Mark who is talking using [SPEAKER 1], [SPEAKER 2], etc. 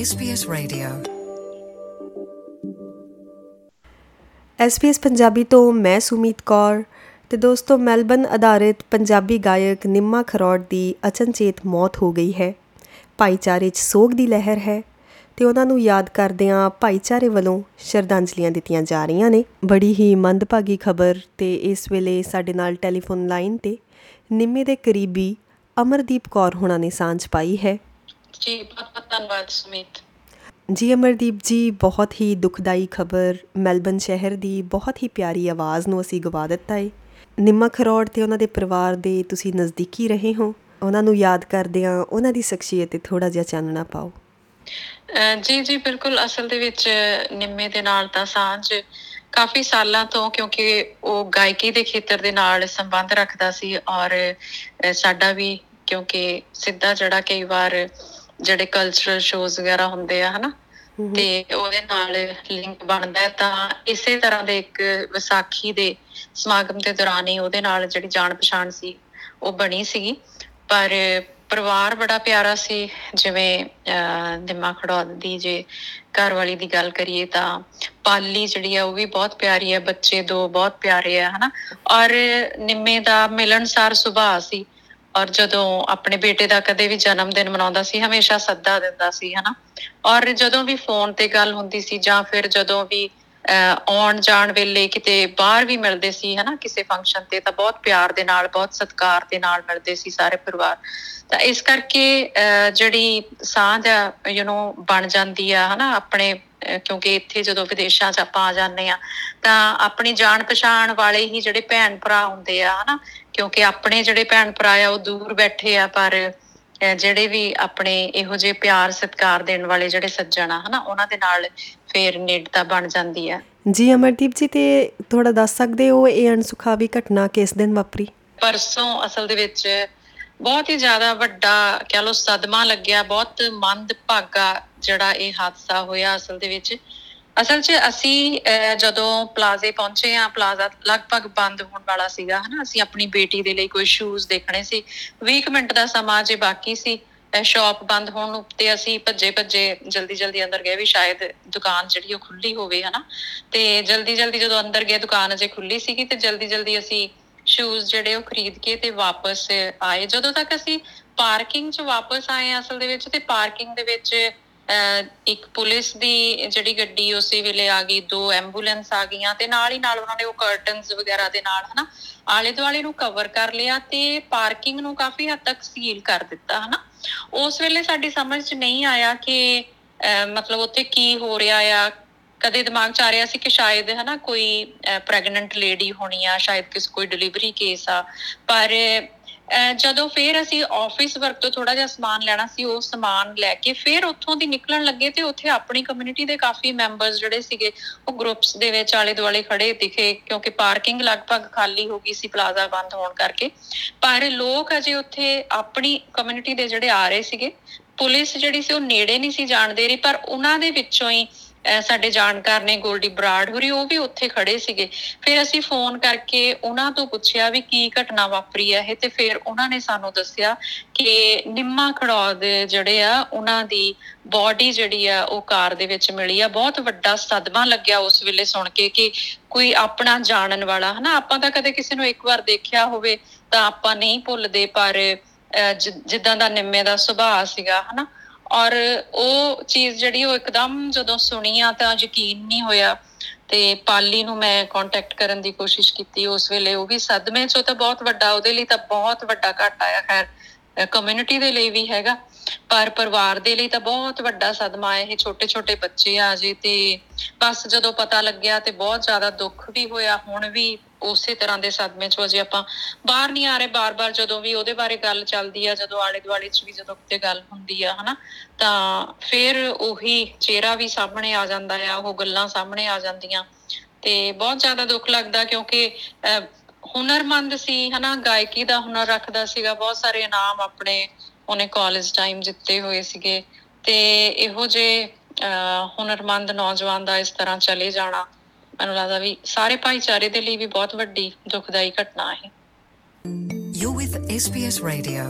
[SPEAKER 1] SBS Radio.
[SPEAKER 2] SBS Punjabi ਤੋਂ ਮੈਂ ਸੁਮੀਤ ਕੌਰ ਤੇ ਦੋਸਤੋ ਮੈਲਬਨ ਆਧਾਰਿਤ ਪੰਜਾਬੀ ਗਾਇਕ ਨਿੰਮਾ ਖਰੋੜ ਦੀ ਅਚਨਚੇਤ ਮੌਤ ਹੋ ਗਈ ਹੈ। ਭਾਈਚਾਰੇ 'ਚ ਸੋਗ ਦੀ ਲਹਿਰ ਹੈ ਤੇ ਉਹਨਾਂ ਨੂੰ ਯਾਦ ਕਰਦਿਆਂ ਭਾਈਚਾਰੇ ਵੱਲੋਂ ਸ਼ਰਧਾਂਜਲੀਆਂ ਦਿੱਤੀਆਂ ਜਾ ਰਹੀਆਂ ਨੇ। ਬੜੀ ਹੀ ਮੰਦਭਾਗੀ ਖਬਰ ਤੇ ਇਸ ਵੇਲੇ ਸਾਡੇ ਨਾਲ ਟੈਲੀਫੋਨ ਲਾਈਨ ਤੇ ਨਿੰਮੇ ਦੇ ਕਰੀਬੀ ਅਮਰਦੀਪ ਕੌਰ ਹੁਣਾਂ ਨੇ ਸਾਂਝ ਪਾਈ ਹੈ।
[SPEAKER 3] ਜੀ ਬਹੁਤ ਧੰਨਵਾਦ ਸੁਮੀਤ।
[SPEAKER 2] ਜੀ ਅਮਰਦੀਪ ਜੀ ਬਹੁਤ ਹੀ ਦੁਖਦਾਈ ਖਬਰ ਮੈਲਬਨ ਸ਼ਹਿਰ ਦੀ ਬਹੁਤ ਹੀ ਪਿਆਰੀ ਆਵਾਜ਼ ਨੂੰ ਅਸੀਂ ਗਵਾ ਦਿੱਤਾ ਏ। ਨਿੰਮਾ ਖਰੋੜ ਤੇ ਉਹਨਾਂ ਦੇ ਪਰਿਵਾਰ ਦੇ ਤੁਸੀਂ ਨਜ਼ਦੀਕੀ ਰਹੇ ਹੋ। ਉਹਨਾਂ ਨੂੰ ਯਾਦ ਕਰਦਿਆਂ ਉਹਨਾਂ ਦੀ ਸ਼ਖਸੀਅਤ ਤੇ ਥੋੜਾ ਜਿਹਾ ਚਾਨਣਾ ਪਾਓ।
[SPEAKER 3] ਜੀ ਜੀ ਬਿਲਕੁਲ ਅਸਲ ਦੇ ਵਿੱਚ ਨਿੰਮੇ ਦੇ ਨਾਲ ਤਾਂ ਸਾਂਝ ਕਾਫੀ ਸਾਲਾਂ ਤੋਂ ਕਿਉਂਕਿ ਉਹ ਗਾਇਕੀ ਦੇ ਖੇਤਰ ਦੇ ਨਾਲ ਸੰਬੰਧ ਰੱਖਦਾ ਸੀ ਔਰ ਸਾਡਾ ਵੀ ਕਿਉਂਕਿ ਸਿੱਧਾ ਜਿਹੜਾ ਕਈ ਵਾਰ ਜਿਹੜੇ ਕਲਚਰਲ ਸ਼ੋਜ਼ ਵਗੈਰਾ ਹੁੰਦੇ ਆ ਹਨਾ? ਤੇ ਉਹਦੇ ਨਾਲ ਲਿੰਕ ਬਣਦਾ ਤਾਂ ਇਸੇ ਤਰ੍ਹਾਂ ਦੇ ਇੱਕ ਵਿਸਾਖੀ ਦੇ ਸਮਾਗਮ ਦੇ ਦੌਰਾਨ ਹੀ ਉਹਦੇ ਨਾਲ ਜਿਹੜੀ ਜਾਣ ਪਛਾਣ ਸੀ ਉਹ ਬਣੀ ਸੀਗੀ। ਪਰ ਪਰਿਵਾਰ ਬੜਾ ਪਿਆਰਾ ਸੀ ਜਿਵੇਂ ਨਿੰਮਾ ਖੜੌਦ ਦੀ ਜੇ ਘਰ ਵਾਲੀ ਦੀ ਗੱਲ ਕਰੀਏ ਤਾਂ ਪਾਲੀ ਜਿਹੜੀ ਆ ਉਹ ਵੀ ਬਹੁਤ ਪਿਆਰੀ ਹੈ ਬੱਚੇ ਦੋ ਬਹੁਤ ਪਿਆਰੇ ਆ ਹਨਾ? ਔਰ ਨਿੰਮੇ ਦਾ ਮਿਲਣਸਾਰ ਸੁਭਾਅ ਸੀ। ਔਰ ਜਦੋਂ ਆਪਣੇ ਬੇਟੇ ਦਾ ਕਦੇ ਵੀ ਜਨਮ ਦਿਨ ਮਨਾਉਂਦਾ ਸੀ, ਹਮੇਸ਼ਾ ਸੱਦਾ ਦਿੰਦਾ ਸੀ, ਹਨਾ? ਔਰ ਜਦੋਂ ਵੀ ਫੋਨ ਤੇ ਗੱਲ ਹੁੰਦੀ ਸੀ ਜਾਂ ਫਿਰ ਜਦੋਂ ਵੀ ਅਹ ਆਉਣ ਜਾਣ ਵੇਲੇ ਕਿਤੇ ਬਾਹਰ ਵੀ ਮਿਲਦੇ ਸੀ, ਹਨਾ? ਕਿਸੇ ਫੰਕਸ਼ਨ ਤੇ ਤਾਂ ਬਹੁਤ ਪਿਆਰ ਦੇ ਨਾਲ, ਬਹੁਤ ਸਤਿਕਾਰ ਦੇ ਨਾਲ ਮਿਲਦੇ ਸੀ ਸਾਰੇ ਪਰਿਵਾਰ। ਤਾਂ ਇਸ ਕਰਕੇ, ਅਹ ਜਿਹੜੀ ਸਾਂਝ ਆ ਯੂ نو ਬਣ ਜਾਂਦੀ ਆ, ਹਨਾ? ਆਪਣੇ, ਅਹ ਕਿਉਂਕਿ ਇੱਥੇ ਜਦੋਂ ਵਿਦੇਸ਼ਾਂ 'ਚ ਆਪਾਂ ਆ ਜਾਂਦੇ ਆ ਤਾਂ ਆਪਣੀ ਜਾਣ ਪਛਾਣ ਵਾਲੇ ਹੀ ਜਿਹੜੇ ਭੈਣ ਭਰਾ ਹੁੰਦੇ ਆ, ਹਨਾ? ਕਿਉਂਕਿ ਆਪਣੇ ਜਿਹੜੇ ਭੈਣ ਭਰਾ ਆ, ਉਹ ਦੂਰ ਬੈਠੇ ਆ, ਪਰ ਅਹ ਜਿਹੜੇ ਵੀ ਆਪਣੇ ਇਹੋ ਜਿਹੇ ਪਿਆਰ ਸਤਿਕਾਰ ਦੇਣ ਵਾਲੇ ਜਿਹੜੇ ਸੱਜਣ ਆ ਹਨਾ ਉਹਨਾਂ ਦੇ ਨਾਲ ਫੇਰ ਨੇੜਤਾ ਬਣ ਜਾਂਦੀ ਆ।
[SPEAKER 2] ਜੀ ਅਮਰਦੀਪ ਜੀ ਤੇ ਥੋੜਾ ਦੱਸ ਸਕਦੇ ਹੋ ਇਹ ਅਣਸੁਖਾਵੀ ਘਟਨਾ ਕਿਸ ਦਿਨ ਵਾਪਰੀ?
[SPEAKER 3] ਪਰਸੋਂ ਅਸਲ ਦੇ ਵਿੱਚ ਬਹੁਤ ਹੀ ਜ਼ਿਆਦਾ ਵੱਡਾ ਕਹਿ ਲਓ ਸਦਮਾ ਲੱਗਿਆ ਬਹੁਤ ਮੰਦਭਾਗਾ ਜਿਹੜਾ ਇਹ ਹਾਦਸਾ ਹੋਇਆ ਅਸਲ ਦੇ ਵਿੱਚ। ਅਸਲ 'ਚ ਅਸੀਂ ਅਹ, ਜਦੋਂ ਪਲਾਜ਼ੇ ਪਹੁੰਚੇ ਆ ਪਲਾਜ਼ਾ ਲਗਭਗ ਬੰਦ ਹੋਣ ਵਾਲਾ ਸੀਗਾ ਹਨਾ ਅਸੀਂ ਆਪਣੀ ਬੇਟੀ ਦੇ ਲਈ ਕੋਈ ਸ਼ੂਜ਼ ਦੇਖਣੇ ਸੀ। 20 ਕੁ ਮਿੰਟ ਦਾ ਸਮਾਂ ਜੇ ਬਾਕੀ ਸੀ ਸ਼ਾਪ ਬੰਦ ਹੋਣ ਨੂੰ ਤੇ ਅਸੀਂ ਭੱਜੇ ਭੱਜੇ ਜਲਦੀ ਜਲਦੀ ਅੰਦਰ ਗਏ ਵੀ ਸ਼ਾਇਦ ਦੁਕਾਨ ਜਿਹੜੀ ਉਹ ਖੁੱਲੀ ਹੋਵੇ ਹਨਾ। ਤੇ ਜਲਦੀ ਜਲਦੀ ਜਦੋਂ ਅੰਦਰ ਗਏ ਦੁਕਾਨ ਅਜੇ ਖੁੱਲੀ ਸੀਗੀ ਤੇ ਜਲਦੀ ਜਲਦੀ ਅਸੀਂ ਸ਼ੂਜ਼ ਜਿਹੜੇ ਉਹ ਖਰੀਦ ਕੇ ਤੇ ਵਾਪਸ ਆਏ। ਜਦੋਂ ਤੱਕ ਅਸੀਂ ਪਾਰਕਿੰਗ 'ਚ ਵਾਪਸ ਆਏ ਅਸਲ ਦੇ ਵਿੱਚ ਤੇ ਪਾਰਕਿੰਗ ਦੇ ਵਿੱਚ ਅਹ, ਇੱਕ ਪੁਲਿਸ ਦੀ ਜਿਹੜੀ ਗੱਡੀ ਉਸੇ ਵੇਲੇ ਆ ਗਈ ਦੋ ਐਂਬੂਲੈਂਸ ਆ ਗਈਆਂ ਤੇ ਨਾਲ ਹੀ ਨਾਲ ਉਹਨਾਂ ਨੇ ਉਹ ਕਰਟਨਸ ਵਗੈਰਾ ਦੇ ਨਾਲ ਹਨਾ ਆਲੇ ਦੁਆਲੇ ਨੂੰ ਕਵਰ ਕਰ ਲਿਆ ਤੇ ਪਾਰਕਿੰਗ ਨੂੰ ਕਾਫੀ ਹੱਦ ਤੱਕ ਸੀਲ ਕਰ ਦਿੱਤਾ ਹਨਾ। ਉਸ ਵੇਲੇ ਸਾਡੀ ਸਮਝ 'ਚ ਨਹੀਂ ਆਇਆ ਕਿ ਅਹ, ਮਤਲਬ ਉੱਥੇ ਕੀ ਹੋ ਰਿਹਾ ਆ। ਕਦੇ ਦਿਮਾਗ 'ਚ ਆ ਰਿਹਾ ਸੀ ਕਿ ਸ਼ਾਇਦ ਹਨਾ ਕੋਈ ਪ੍ਰੈਗਨੈਂਟ ਲੇਡੀ ਹੋਣੀ ਆ ਸ਼ਾਇਦ ਕਿਸ ਕੋਈ ਡਿਲੀਵਰੀ ਕੇਸ ਆ। ਪਰ ਅਹ, ਜਦੋਂ ਫਿਰ ਅਸੀਂ ਆਫਿਸ ਵਰਕ ਤੋਂ ਥੋੜਾ ਜਿਹਾ ਸਮਾਨ ਲੈਣਾ ਸੀ, ਉਹ ਸਮਾਨ ਲੈ ਕੇ ਫਿਰ ਉੱਥੋਂ ਦੀ ਨਿਕਲਣ ਲੱਗੇ ਤੇ ਉੱਥੇ ਆਪਣੀ ਕਮਿਊਨਿਟੀ ਦੇ ਕਾਫੀ ਮੈਂਬਰਸ ਜਿਹੜੇ ਸੀਗੇ, ਉਹ ਗਰੁੱਪਸ ਦੇ ਵਿੱਚ ਆਲੇ ਦੁਆਲੇ ਖੜੇ ਦਿਖੇ, ਕਿਉਂਕਿ ਪਾਰਕਿੰਗ ਲਗਭਗ ਖਾਲੀ ਹੋ ਗਈ ਸੀ ਪਲਾਜ਼ਾ ਬੰਦ ਹੋਣ ਕਰਕੇ। ਪਰ ਲੋਕ ਅਜੇ ਉੱਥੇ ਆਪਣੀ ਕਮਿਊਨਿਟੀ ਦੇ ਜਿਹੜੇ ਆ ਰਹੇ ਸੀਗੇ, ਪੁਲਿਸ ਜਿਹੜੀ ਸੀ ਉਹ ਨੇੜੇ ਨਹੀਂ ਸੀ ਜਾਣ ਦੇ ਰਹੀ, ਪਰ ਉਹਨਾਂ ਦੇ ਵਿੱਚੋਂ ਹੀ ਅਹ ਸਾਡੇ ਜਾਣਕਾਰ ਨੇ ਗੋਲਡੀ ਬਰਾੜ ਹੋਰੀ, ਉਹ ਵੀ ਉੱਥੇ ਖੜੇ ਸੀਗੇ। ਫਿਰ ਅਸੀਂ ਫੋਨ ਕਰਕੇ ਉਹਨਾਂ ਤੋਂ ਪੁੱਛਿਆ ਵੀ ਕੀ ਘਟਨਾ ਵਾਪਰੀ ਹੈ ਇਹ, ਤੇ ਫਿਰ ਉਹਨਾਂ ਨੇ ਸਾਨੂੰ ਦੱਸਿਆ ਕਿ ਨਿੰਮਾ ਖੜੌਦ ਜਿਹੜੇ ਆ, ਉਹਨਾਂ ਦੀ ਬਾਡੀ ਜਿਹੜੀ ਆ, ਉਹ ਕਾਰ ਦੇ ਵਿੱਚ ਮਿਲੀ ਆ। ਬਹੁਤ ਵੱਡਾ ਸਦਮਾ ਲੱਗਿਆ ਉਸ ਵੇਲੇ ਸੁਣ ਕੇ ਕਿ ਕੋਈ ਆਪਣਾ ਜਾਣਨ ਵਾਲਾ, ਹਨਾ? ਆਪਾਂ ਤਾਂ ਕਦੇ ਕਿਸੇ ਨੂੰ ਇੱਕ ਵਾਰ ਦੇਖਿਆ ਹੋਵੇ ਤਾਂ ਆਪਾਂ ਨਹੀਂ ਭੁੱਲਦੇ, ਪਰ ਅਹ ਜਿ- ਜਿੱਦਾਂ ਦਾ ਨਿੰਮੇ ਦਾ ਸੁਭਾਅ ਸੀਗਾ, ਹਨਾ? ਔਰ ਉਹ ਚੀਜ਼ ਜਿਹੜੀ ਉਹ ਇੱਕਦਮ ਜਦੋਂ ਸੁਣੀ ਆ ਤਾਂ ਯਕੀਨ ਨਹੀਂ ਹੋਇਆ ਤੇ ਪਾਲੀ ਨੂੰ ਮੈਂ ਕੰਟੈਕਟ ਕਰਨ ਦੀ ਕੋਸ਼ਿਸ਼ ਕੀਤੀ ਉਸ ਵੇਲੇ, ਉਹ ਵੀ ਸਦਮੇ ਚੋਂ ਤਾਂ ਬਹੁਤ ਵੱਡਾ, ਉਹਦੇ ਲਈ ਤਾਂ ਬਹੁਤ ਵੱਡਾ ਘਾਟਾ ਆ, ਖੈਰ। ਕਮਿਊਨਿਟੀ ਦੇ ਲਈ ਵੀ ਹੈਗਾ। ਪਰ ਪਰਿਵਾਰ ਦੇ ਲਈ ਤਾਂ ਬਹੁਤ ਵੱਡਾ ਸਦਮਾ ਹੈ। ਇਹ ਛੋਟੇ ਛੋਟੇ ਬੱਚੇ ਆ ਜੇ ਤੇ ਬਸ ਜਦੋਂ ਪਤਾ ਲੱਗਿਆ ਤੇ ਬਹੁਤ ਜ਼ਿਆਦਾ ਦੁੱਖ ਵੀ ਹੋਇਆ। ਹੁਣ ਵੀ ਉਸੇ ਤਰ੍ਹਾਂ ਦੇ ਸਦਮੇ ਚੋਂ ਅਜੇ ਆਪਾਂ ਬਾਹਰ ਨਹੀਂ ਆ ਰਹੇ। ਬਾਰ-ਬਾਰ ਜਦੋਂ ਵੀ ਉਹਦੇ ਬਾਰੇ ਗੱਲ ਚੱਲਦੀ ਆ ਜਦੋਂ ਆਲੇ ਦੁਆਲੇ 'ਚ ਵੀ ਜਦੋਂ ਕਿਤੇ ਗੱਲ ਹੁੰਦੀ ਆ ਹਨਾ ਤਾਂ ਫਿਰ ਉਹੀ ਚਿਹਰਾ ਵੀ ਸਾਹਮਣੇ ਆ ਜਾਂਦਾ ਆ ਉਹ ਗੱਲਾਂ ਸਾਹਮਣੇ ਆ ਜਾਂਦੀਆਂ। ਤੇ ਬਹੁਤ ਜ਼ਿਆਦਾ ਦੁੱਖ ਲੱਗਦਾ ਕਿਉਂਕਿ ਅਹ, ਹੁਨਰਮੰਦ ਸੀ, ਹਨਾ? ਗਾਇਕੀ ਦਾ ਹੁਨਰ ਰੱਖਦਾ ਸੀਗਾ। ਬਹੁਤ ਸਾਰੇ ਇਨਾਮ ਆਪਣੇ ਉਹਨੇ ਕਾਲਜ ਟਾਈਮ ਜਿੱਤੇ ਹੋਏ ਸੀਗੇ। ਤੇ ਇਹੋ ਜੇ ਹੁਨਰਮੰਦ ਨੌਜਵਾਨ ਦਾ ਇਸ ਤਰ੍ਹਾਂ ਚਲੇ ਜਾਣਾ, ਮੈਨੂੰ ਲੱਗਦਾ ਵੀ ਸਾਰੇ ਭਾਈਚਾਰੇ ਦੇ ਲਈ ਵੀ ਬਹੁਤ ਵੱਡੀ ਦੁਖਦਾਈ ਘਟਨਾ ਹੈ।
[SPEAKER 1] You're with SBS Radio